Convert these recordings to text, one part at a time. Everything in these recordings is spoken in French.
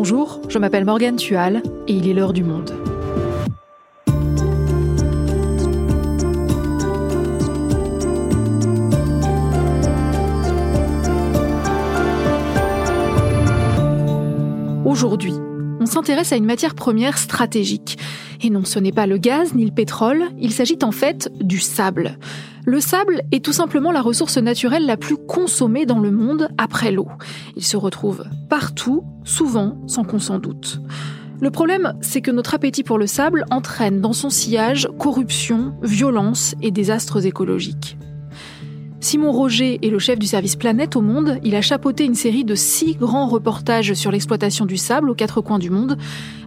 Bonjour, je m'appelle Morgane Tual et il est l'heure du monde. Aujourd'hui, on s'intéresse à une matière première stratégique. Et non, ce n'est pas le gaz ni le pétrole, il s'agit en fait du sable. Le sable est tout simplement la ressource naturelle la plus consommée dans le monde après l'eau. Il se retrouve partout, souvent sans qu'on s'en doute. Le problème, c'est que notre appétit pour le sable entraîne dans son sillage corruption, violence et désastres écologiques. Simon Roger est le chef du service Planète au monde. Il a chapeauté une série de six grands reportages sur l'exploitation du sable aux quatre coins du monde,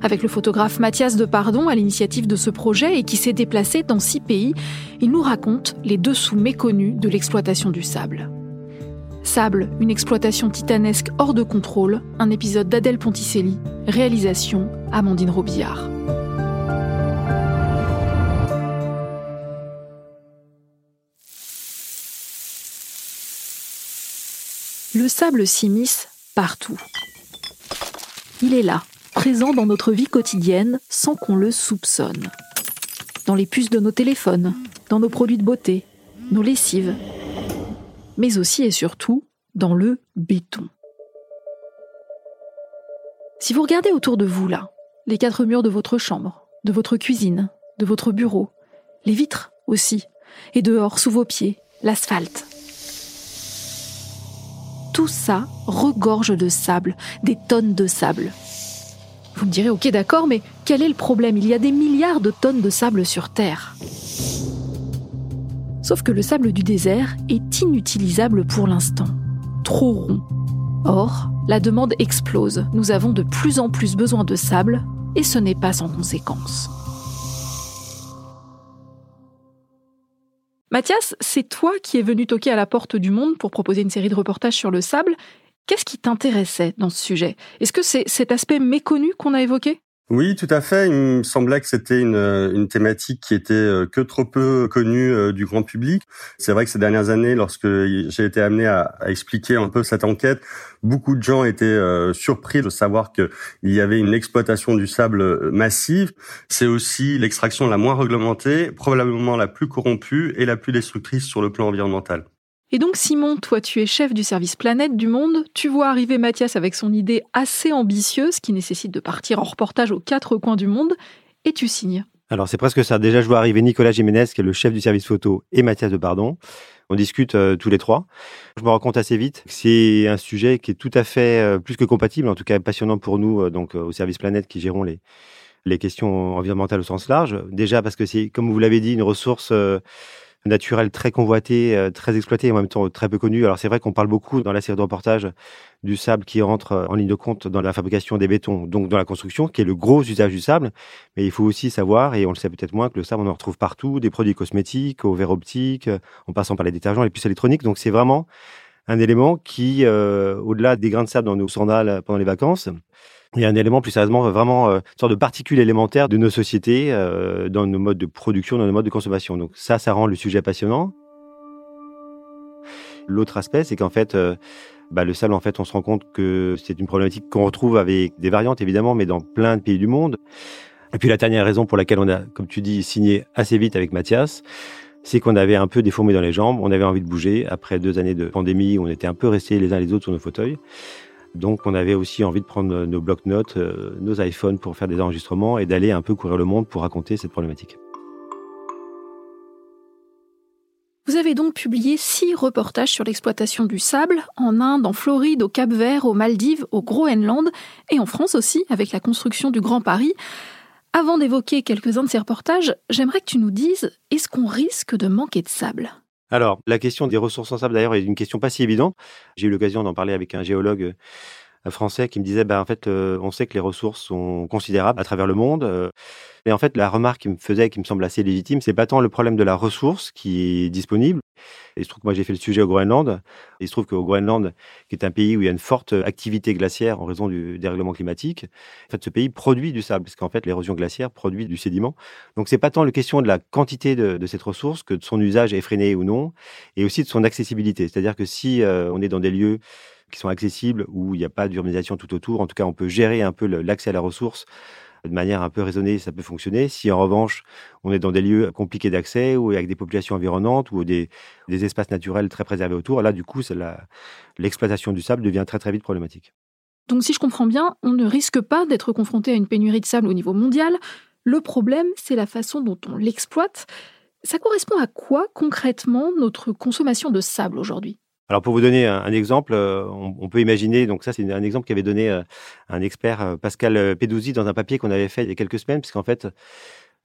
avec le photographe Mathias Depardon à l'initiative de ce projet et qui s'est déplacé dans six pays. Il nous raconte les dessous méconnus de l'exploitation du sable. Sable, une exploitation titanesque hors de contrôle, un épisode d'Adèle Ponticelli, réalisation Amandine Robillard. Le sable s'immisce partout. Il est là, présent dans notre vie quotidienne sans qu'on le soupçonne. Dans les puces de nos téléphones, dans nos produits de beauté, nos lessives, mais aussi et surtout dans le béton. Si vous regardez autour de vous là, les quatre murs de votre chambre, de votre cuisine, de votre bureau, les vitres aussi, et dehors sous vos pieds, l'asphalte, tout ça regorge de sable, des tonnes de sable. Vous me direz, ok d'accord, mais quel est le problème? Il y a des milliards de tonnes de sable sur Terre. Sauf que le sable du désert est inutilisable pour l'instant. Trop rond. Or, la demande explose. Nous avons de plus en plus besoin de sable, et ce n'est pas sans conséquence. Mathias, c'est toi qui es venu toquer à la porte du monde pour proposer une série de reportages sur le sable. Qu'est-ce qui t'intéressait dans ce sujet? Est-ce que c'est cet aspect méconnu qu'on a évoqué? Oui, tout à fait. Il me semblait que c'était une, une thématique qui était euh, que trop peu connue euh, du grand public. C'est vrai que ces dernières années, lorsque j'ai été amené à, expliquer un peu cette enquête, beaucoup de gens étaient euh, surpris de savoir qu'il y avait une exploitation du sable massive. C'est aussi l'extraction la moins réglementée, probablement la plus corrompue et la plus destructrice sur le plan environnemental. Et donc Simon, toi tu es chef du service Planète du Monde, tu vois arriver Mathias avec son idée assez ambitieuse qui nécessite de partir en reportage aux quatre coins du monde, et tu signes. Alors c'est presque ça. Déjà je vois arriver Nicolas Jiménez qui est le chef du service photo et Mathias de Pardon. On discute euh, tous les trois. Je me rends compte assez vite que c'est un sujet qui est tout à fait euh, plus que compatible, en tout cas passionnant pour nous, euh, donc au service Planète qui gérons les, les questions environnementales au sens large. Déjà parce que c'est, comme vous l'avez dit, une ressource naturel très convoité, euh, très exploité et en même temps très peu connu. Alors c'est vrai qu'on parle beaucoup dans la série de reportages du sable qui rentre euh, en ligne de compte dans la fabrication des bétons, donc dans la construction, qui est le gros usage du sable. Mais il faut aussi savoir, et on le sait peut-être moins, que le sable on en retrouve partout, des produits cosmétiques, au verre optique, euh, en passant par les détergents, les puces électroniques. Donc c'est vraiment un élément qui, au-delà des grains de sable dans nos sandales pendant les vacances, il y a un élément plus sérieusement vraiment euh, une sorte de particule élémentaire de nos sociétés, euh, dans nos modes de production, dans nos modes de consommation. Donc ça, ça rend le sujet passionnant. L'autre aspect, c'est qu'en fait, euh, bah, le sable, en fait, on se rend compte que c'est une problématique qu'on retrouve avec des variantes, évidemment, mais dans plein de pays du monde. Et puis la dernière raison pour laquelle on a, comme tu dis, signé assez vite avec Mathias, c'est qu'on avait un peu déformé dans les jambes, on avait envie de bouger après deux années de pandémie on était un peu restés les uns les autres sur nos fauteuils. Donc on avait aussi envie de prendre nos blocs-notes, euh, nos iPhones pour faire des enregistrements et d'aller un peu courir le monde pour raconter cette problématique. Vous avez donc publié six reportages sur l'exploitation du sable en Inde, en Floride, au Cap-Vert, aux Maldives, au Groenland et en France aussi avec la construction du Grand Paris. Avant d'évoquer quelques-uns de ces reportages, j'aimerais que tu nous dises est-ce qu'on risque de manquer de sable? Alors, la question des ressources en sable, d'ailleurs, est une question pas si évidente. J'ai eu l'occasion d'en parler avec un géologue euh, français qui me disait, bah, en fait, euh, on sait que les ressources sont considérables à travers le monde. Euh. et en fait, la remarque qu'il me faisait, qui me semble assez légitime, c'est pas tant le problème de la ressource qui est disponible, il se trouve que moi j'ai fait le sujet au Groenland. Il se trouve qu'au Groenland, qui est un pays où il y a une forte activité glaciaire en raison du dérèglement climatique, en fait, ce pays produit du sable, parce qu'en fait l'érosion glaciaire produit du sédiment. Donc c'est pas tant la question de la quantité de, cette ressource que de son usage effréné ou non, et aussi de son accessibilité. C'est-à-dire que si euh, on est dans des lieux qui sont accessibles, où il n'y a pas d'urbanisation tout autour, en tout cas on peut gérer un peu l'accès à la ressource de manière un peu raisonnée, ça peut fonctionner. Si en revanche, on est dans des lieux compliqués d'accès ou avec des populations environnantes ou des, espaces naturels très préservés autour, là, du coup, l'exploitation du sable devient très très vite problématique. Donc si je comprends bien, on ne risque pas d'être confronté à une pénurie de sable au niveau mondial. Le problème, c'est la façon dont on l'exploite. Ça correspond à quoi concrètement notre consommation de sable aujourd'hui? Alors pour vous donner un, exemple, euh, on, peut imaginer, donc ça c'est un exemple qu'avait donné euh, un expert, euh, Pascal Pedouzi, dans un papier qu'on avait fait il y a quelques semaines, puisqu'en fait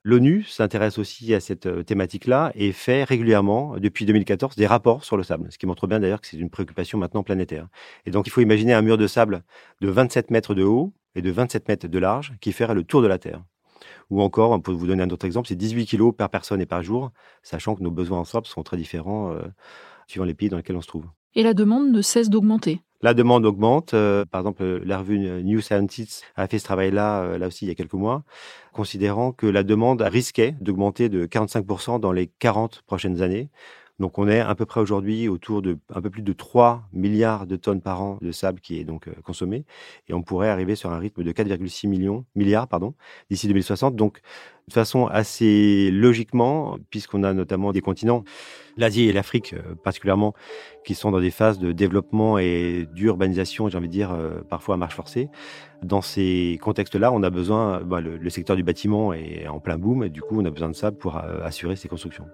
l'ONU s'intéresse aussi à cette thématique-là et fait régulièrement, depuis 2014, des rapports sur le sable, ce qui montre bien d'ailleurs que c'est une préoccupation maintenant planétaire. Et donc il faut imaginer un mur de sable de 27 mètres de haut et de 27 mètres de large qui ferait le tour de la Terre. Ou encore, on peut vous donner un autre exemple, c'est 18 kilos par personne et par jour, sachant que nos besoins en sable sont très différents suivant les pays dans lesquels on se trouve. Et la demande ne cesse d'augmenter. La demande augmente. Euh, par exemple, la revue New Scientist a fait ce travail-là, euh, là aussi, il y a quelques mois, considérant que la demande risquait d'augmenter de 45% dans les 40 prochaines années. Donc on est à peu près aujourd'hui autour de un peu plus de 3 milliards de tonnes par an de sable qui est donc euh, consommé. Et on pourrait arriver sur un rythme de 4,6 millions milliards pardon d'ici 2060 donc de façon assez logiquement puisqu'on a notamment des continents l'Asie et l'Afrique euh, particulièrement qui sont dans des phases de développement et d'urbanisation j'ai envie de dire euh, parfois à marche forcée. Dans ces contextes-là on a besoin bah, le, le, secteur du bâtiment est en plein boom et du coup on a besoin de sable pour assurer ces constructions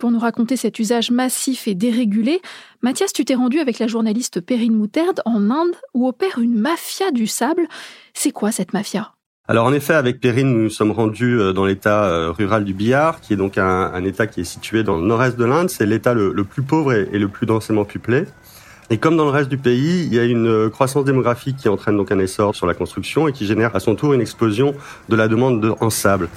pour nous raconter cet usage massif et dérégulé, Mathias, tu t'es rendu avec la journaliste Perrine Moutarde en Inde où opère une mafia du sable. C'est quoi cette mafia? Alors en effet, avec Perrine, nous nous sommes rendus euh, dans l'état euh, rural du Bihar, qui est donc un, état qui est situé dans le nord-est de l'Inde. C'est l'état le, plus pauvre et, le plus densément peuplé. Et comme dans le reste du pays, il y a une euh, croissance démographique qui entraîne donc un essor sur la construction et qui génère à son tour une explosion de la demande en sable.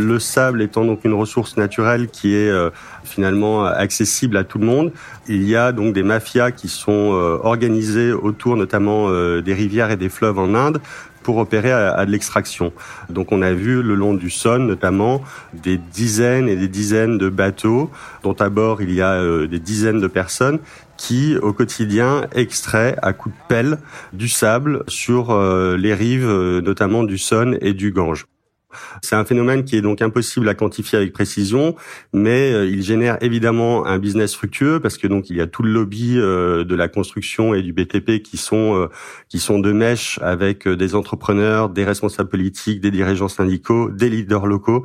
Le sable étant donc une ressource naturelle qui est euh, finalement accessible à tout le monde, il y a donc des mafias qui sont euh, organisées autour notamment euh, des rivières et des fleuves en Inde pour opérer à, de l'extraction. Donc on a vu le long du Son notamment des dizaines et des dizaines de bateaux dont à bord il y a des dizaines de personnes qui au quotidien extraient à coups de pelle du sable sur les rives notamment du Son et du Gange. C'est un phénomène qui est donc impossible à quantifier avec précision, mais euh, il génère évidemment un business fructueux parce que donc il y a tout le lobby euh, de la construction et du BTP qui sont euh, qui sont de mèche avec des entrepreneurs, des responsables politiques, des dirigeants syndicaux, des leaders locaux,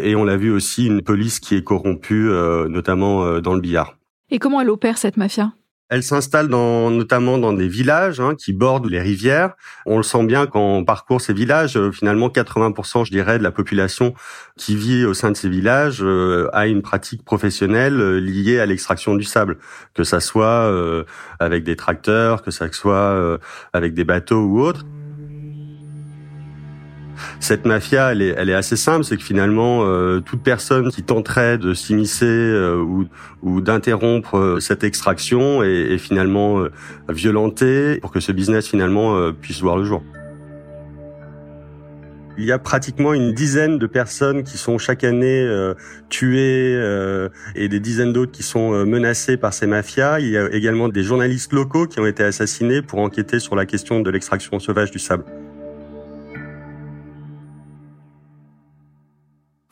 et on l'a vu aussi une police qui est corrompue, notamment dans le billard. Et comment elle opère cette mafia? Elle s'installe dans, notamment dans des villages hein, qui bordent les rivières. On le sent bien quand on parcourt ces villages. Euh, finalement, 80%, je dirais, de la population qui vit au sein de ces villages euh, a une pratique professionnelle euh, liée à l'extraction du sable, que ça soit avec des tracteurs, que ça soit avec des bateaux ou autres. Cette mafia, elle est, elle est assez simple, c'est que finalement, euh, toute personne qui tenterait de s'immiscer euh, ou, ou d'interrompre euh, cette extraction est, est finalement violentée pour que ce business finalement puisse voir le jour. Il y a pratiquement une dizaine de personnes qui sont chaque année tuées et des dizaines d'autres qui sont menacées par ces mafias. Il y a également des journalistes locaux qui ont été assassinés pour enquêter sur la question de l'extraction sauvage du sable.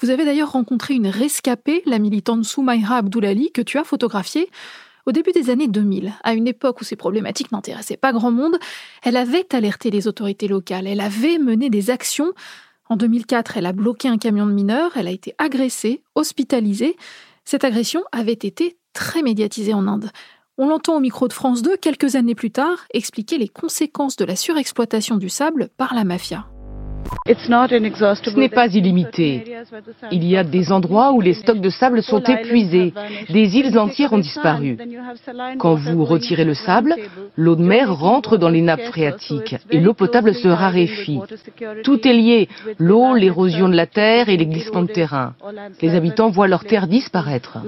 Vous avez d'ailleurs rencontré une rescapée, la militante Soumaïra Abdoulali, que tu as photographiée. Au début des années 2000, à une époque où ces problématiques n'intéressaient pas grand monde, elle avait alerté les autorités locales, elle avait mené des actions. En 2004, elle a bloqué un camion de mineurs, elle a été agressée, hospitalisée. Cette agression avait été très médiatisée en Inde. On l'entend au micro de France 2 quelques années plus tard expliquer les conséquences de la surexploitation du sable par la mafia. Ce n'est pas illimité. Il y a des endroits où les stocks de sable sont épuisés, des îles entières ont disparu. Quand vous retirez le sable, l'eau de mer rentre dans les nappes phréatiques et l'eau potable se raréfie. Tout est lié, l'eau, l'érosion de la terre et les glissements de terrain. Les habitants voient leurs terres disparaître.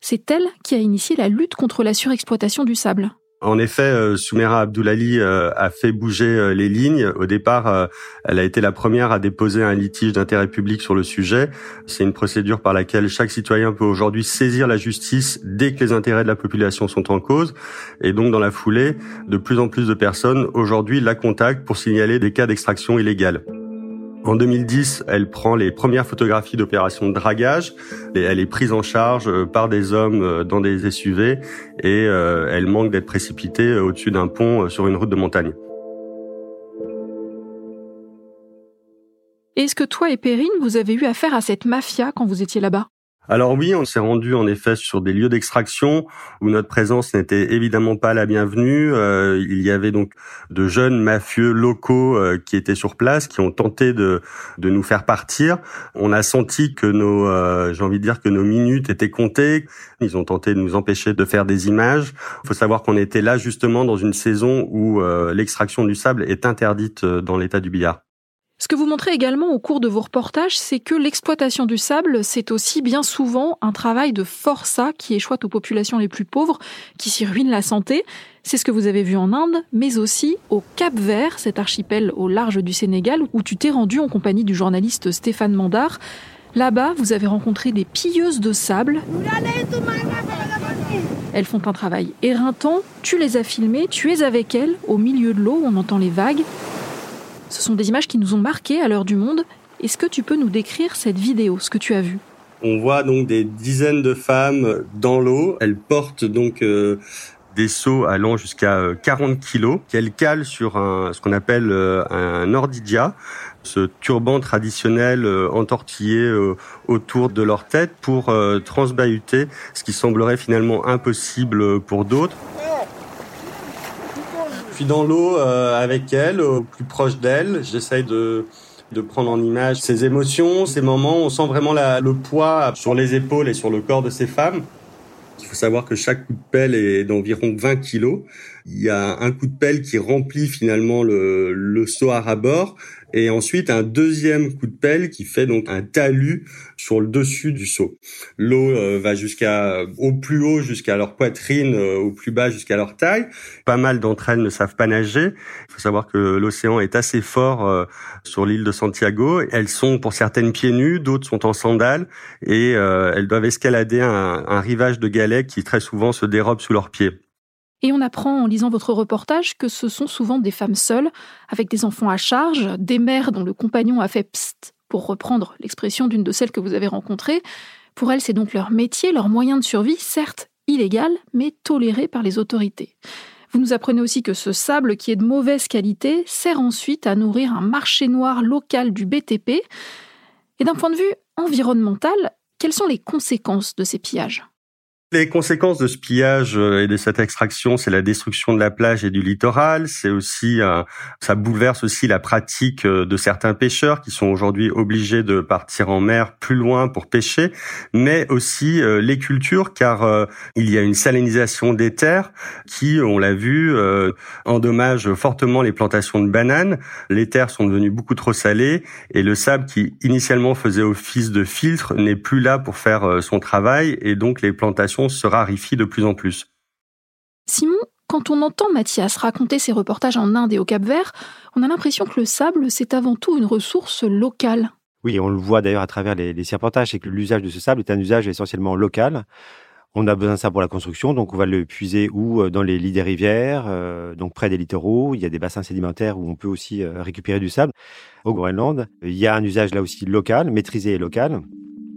C'est elle qui a initié la lutte contre la surexploitation du sable. En effet, euh, Soumera Abdoulali euh, a fait bouger euh, les lignes. Au départ, elle a été la première à déposer un litige d'intérêt public sur le sujet. C'est une procédure par laquelle chaque citoyen peut aujourd'hui saisir la justice dès que les intérêts de la population sont en cause. Et donc, dans la foulée, de plus en plus de personnes aujourd'hui la contactent pour signaler des cas d'extraction illégale. En 2010, elle prend les premières photographies d'opérations de dragage. Elle est prise en charge euh, par des hommes euh, dans des SUV et euh, elle manque d'être précipitée au-dessus d'un pont sur une route de montagne. Est-ce que toi et Perrine, vous avez eu affaire à cette mafia quand vous étiez là-bas? Alors oui, on s'est rendu en effet sur des lieux d'extraction où notre présence n'était évidemment pas la bienvenue. Euh, il y avait donc de jeunes mafieux locaux euh, qui étaient sur place, qui ont tenté de, de nous faire partir. On a senti que nos, euh, j'ai envie de dire que nos minutes étaient comptées. Ils ont tenté de nous empêcher de faire des images. Il faut savoir qu'on était là justement dans une saison où l'extraction du sable est interdite dans l'état du billard. Ce que vous montrez également au cours de vos reportages, c'est que l'exploitation du sable, c'est aussi bien souvent un travail de forçat qui échoue aux populations les plus pauvres, qui s'y ruine la santé. C'est ce que vous avez vu en Inde, mais aussi au Cap Vert, cet archipel au large du Sénégal, où tu t'es rendu en compagnie du journaliste Stéphane Mandard. Là-bas, vous avez rencontré des pilleuses de sable. Elles font un travail éreintant. Tu les as filmées, tu es avec elles, au milieu de l'eau, on entend les vagues. Ce sont des images qui nous ont marquées à l'heure du monde. Est-ce que tu peux nous décrire cette vidéo, ce que tu as vu On voit donc des dizaines de femmes dans l'eau. Elles portent donc euh, des seaux allant jusqu'à 40 euh, kilos qu'elles calent sur un, ce qu'on appelle euh, un ordidia, ce turban traditionnel entortillé autour de leur tête pour transbahuter ce qui semblerait finalement impossible pour d'autres. Je suis dans l'eau euh, avec elle, au plus proche d'elle. J'essaye de, de prendre en image ses émotions, ces moments. On sent vraiment le poids sur les épaules et sur le corps de ces femmes. Il faut savoir que chaque coup de pelle est d'environ 20 kilos. Il y a un coup de pelle qui remplit finalement le, le seau à bord et ensuite un deuxième coup de pelle qui fait donc un talus sur le dessus du seau. L'eau euh, va jusqu'à au plus haut jusqu'à leur poitrine, euh, au plus bas jusqu'à leur taille. Pas mal d'entre elles ne savent pas nager. Il faut savoir que l'océan est assez fort euh, sur l'île de Santiago. Elles sont pour certaines pieds nus, d'autres sont en sandales et elles doivent escalader un, un rivage de galets qui très souvent se dérobe sous leurs pieds. Et on apprend en lisant votre reportage que ce sont souvent des femmes seules, avec des enfants à charge, des mères dont le compagnon a fait psst, pour reprendre l'expression d'une de celles que vous avez rencontrées. Pour elles, c'est donc leur métier, leur moyen de survie, certes illégal, mais toléré par les autorités. Vous nous apprenez aussi que ce sable, qui est de mauvaise qualité, sert ensuite à nourrir un marché noir local du BTP. Et d'un point de vue environnemental, quelles sont les conséquences de ces pillages? Les conséquences de ce pillage euh, et de cette extraction, c'est la destruction de la plage et du littoral. C'est aussi, euh, ça bouleverse aussi la pratique euh, de certains pêcheurs qui sont aujourd'hui obligés de partir en mer plus loin pour pêcher, mais aussi les cultures, car il y a une salinisation des terres qui, on l'a vu, endommage fortement les plantations de bananes. Les terres sont devenues beaucoup trop salées et le sable qui initialement faisait office de filtre n'est plus là pour faire son travail et donc les plantations se raréfie de plus en plus. Simon, quand on entend Mathias raconter ses reportages en Inde et au Cap-Vert, on a l'impression que le sable, c'est avant tout une ressource locale. Oui, on le voit d'ailleurs à travers les, les reportages, c'est que l'usage de ce sable est un usage essentiellement local. On a besoin de ça pour la construction, donc on va le puiser ou euh, dans les lits des rivières, euh, donc près des littoraux. Il y a des bassins sédimentaires où on peut aussi euh, récupérer du sable. Au Groenland, il y a un usage là aussi local, maîtrisé et local.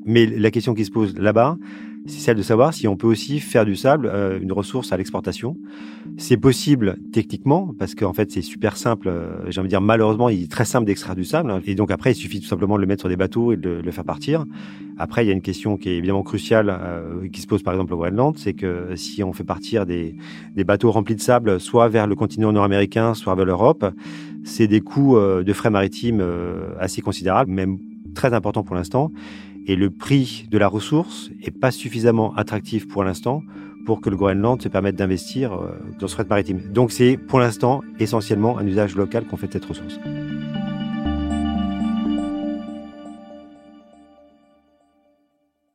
Mais la question qui se pose là-bas, c'est celle de savoir si on peut aussi faire du sable euh, une ressource à l'exportation. C'est possible techniquement parce qu'en fait c'est super simple. Euh, J'ai envie de dire malheureusement il est très simple d'extraire du sable et donc après il suffit tout simplement de le mettre sur des bateaux et de, le faire partir. Après il y a une question qui est évidemment cruciale euh, qui se pose par exemple au Groenland, c'est que si on fait partir des, des bateaux remplis de sable soit vers le continent nord-américain, soit vers l'Europe, c'est des coûts de frais maritimes assez considérables, même très importants pour l'instant. Et le prix de la ressource est pas suffisamment attractif pour l'instant pour que le Groenland se permette d'investir dans ce fret maritime. Donc c'est pour l'instant essentiellement un usage local qu'on fait de cette ressource.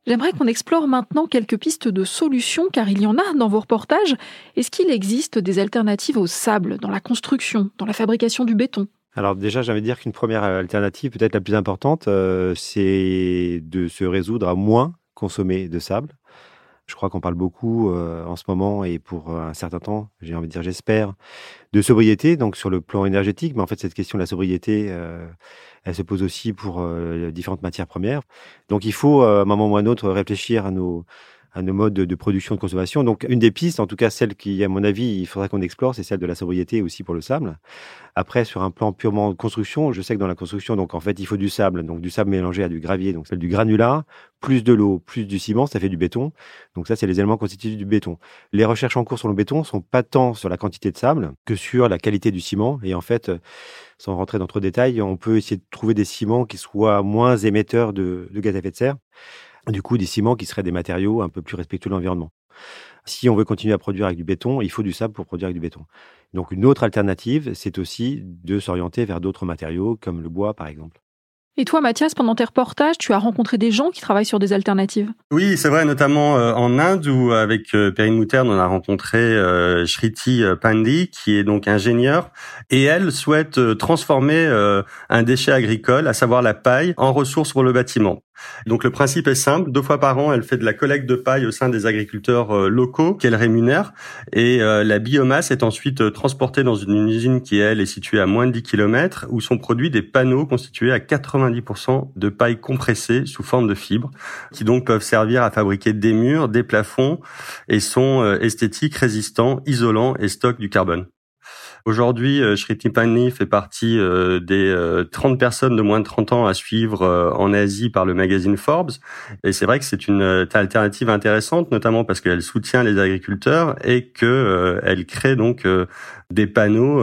J'aimerais qu'on explore maintenant quelques pistes de solutions, car il y en a dans vos reportages. Est-ce qu'il existe des alternatives au sable dans la construction, dans la fabrication du béton? Alors déjà, j'avais dire qu'une première alternative, peut-être la plus importante, euh, c'est de se résoudre à moins consommer de sable. Je crois qu'on parle beaucoup euh, en ce moment et pour un certain temps, j'ai envie de dire j'espère, de sobriété, donc sur le plan énergétique. Mais en fait, cette question de la sobriété, euh, elle se pose aussi pour euh, différentes matières premières. Donc il faut, euh, à un moment ou à un autre, réfléchir à nos, à nos modes de, production, de consommation. Donc, une des pistes, en tout cas celle qui, à mon avis, il faudra qu'on explore, c'est celle de la sobriété aussi pour le sable. Après, sur un plan purement de construction, je sais que dans la construction, donc en fait, il faut du sable, donc du sable mélangé à du gravier, donc celle du granulat, plus de l'eau, plus du ciment, ça fait du béton. Donc ça, c'est les éléments constitutifs du béton. Les recherches en cours sur le béton sont pas tant sur la quantité de sable que sur la qualité du ciment. Et en fait, sans rentrer dans trop de détails, on peut essayer de trouver des ciments qui soient moins émetteurs de gaz à effet de serre du coup des ciments qui seraient des matériaux un peu plus respectueux de l'environnement. Si on veut continuer à produire avec du béton, il faut du sable pour produire avec du béton. Donc une autre alternative, c'est aussi de s'orienter vers d'autres matériaux comme le bois par exemple. Et toi, Mathias, pendant tes reportages, tu as rencontré des gens qui travaillent sur des alternatives? Oui, c'est vrai, notamment euh, en Inde où avec euh, Perrine Mouterne, on a rencontré euh, Shriti Pandi, qui est donc ingénieure, et elle souhaite transformer un déchet agricole, à savoir la paille, en ressource pour le bâtiment. Donc le principe est simple, deux fois par an, elle fait de la collecte de paille au sein des agriculteurs euh, locaux qu'elle rémunère et euh, la biomasse est ensuite euh, transportée dans une usine qui elle est située à moins de 10 km où sont produits des panneaux constitués à 90% de paille compressée sous forme de fibres qui donc peuvent servir à fabriquer des murs, des plafonds et sont esthétiques, résistants, isolants et stockent du carbone. Aujourd'hui, euh, Shriti Pani fait partie euh, des 30 euh, personnes de moins de 30 ans à suivre en Asie par le magazine Forbes. Et c'est vrai que c'est une alternative intéressante, notamment parce qu'elle soutient les agriculteurs et qu'elle crée donc des panneaux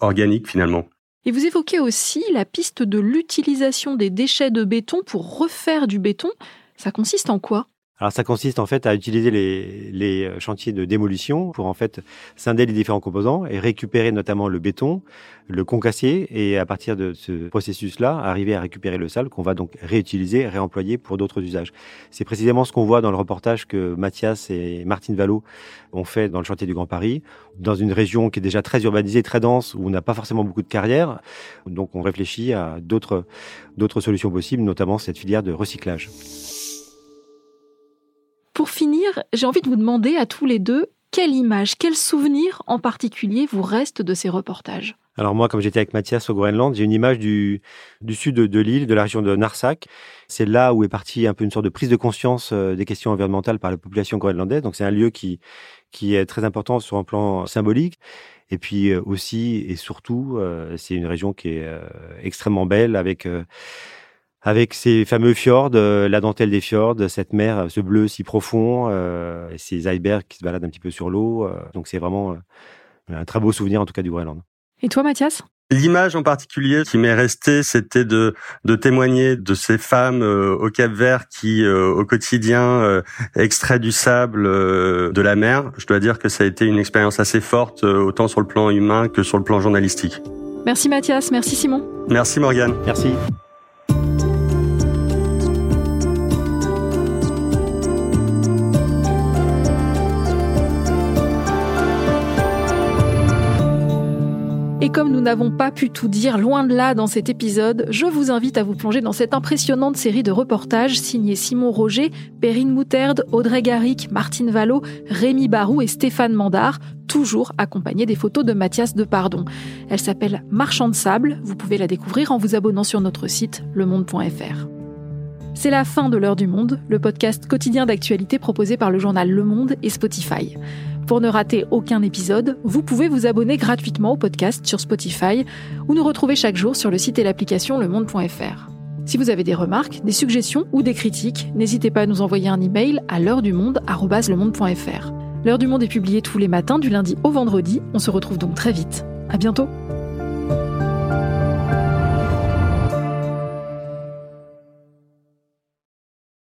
organiques finalement. Et vous évoquez aussi la piste de l'utilisation des déchets de béton pour refaire du béton. Ça consiste en quoi? Alors ça consiste en fait à utiliser les, les, euh, chantiers de démolition pour en fait scinder les différents composants et récupérer notamment le béton, le concasser et à partir de ce processus-là, arriver à récupérer le sable qu'on va donc réutiliser, réemployer pour d'autres usages. C'est précisément ce qu'on voit dans le reportage que Mathias et Martine Vallot ont fait dans le chantier du Grand Paris, dans une région qui est déjà très urbanisée, très dense, où on n'a pas forcément beaucoup de carrières. Donc on réfléchit à d'autres solutions possibles, notamment cette filière de recyclage. Pour finir, j'ai envie de vous demander à tous les deux quelle image, quel souvenir en particulier vous reste de ces reportages? Alors moi, comme j'étais avec Mathias au Groenland, j'ai une image du, sud de, l'île, de la région de Narsak. C'est là où est partie un peu une sorte de prise de conscience euh, des questions environnementales par la population groenlandaise. Donc c'est un lieu qui, qui est très important sur un plan symbolique. Et puis euh, aussi et surtout, euh, c'est une région qui est extrêmement belle avec avec ces fameux fjords, euh, la dentelle des fjords, cette mer, ce bleu si profond, euh, ces icebergs qui se baladent un petit peu sur l'eau. Euh, donc c'est vraiment un très beau souvenir en tout cas du Groenland. Et toi Mathias? L'image en particulier qui m'est restée, c'était de, de témoigner de ces femmes au Cap Vert qui, au quotidien, extraient du sable de la mer. Je dois dire que ça a été une expérience assez forte, autant sur le plan humain que sur le plan journalistique. Merci Mathias, merci Simon. Merci Morgane. Merci. Et comme nous n'avons pas pu tout dire loin de là dans cet épisode, je vous invite à vous plonger dans cette impressionnante série de reportages signés Simon Roger, Perrine Mouterde, Audrey Garrick, Martine Vallot, Rémi Barou et Stéphane Mandard, toujours accompagnés des photos de Mathias Depardon. Elle s'appelle Marchand de sable, vous pouvez la découvrir en vous abonnant sur notre site lemonde.fr. C'est la fin de l'heure du monde, le podcast quotidien d'actualité proposé par le journal Le Monde et Spotify. Pour ne rater aucun épisode, vous pouvez vous abonner gratuitement au podcast sur Spotify ou nous retrouver chaque jour sur le site et l'application lemonde.fr. Si vous avez des remarques, des suggestions ou des critiques, n'hésitez pas à nous envoyer un email à l'heure du monde L'heure du monde est publiée tous les matins du lundi au vendredi. On se retrouve donc très vite. À bientôt.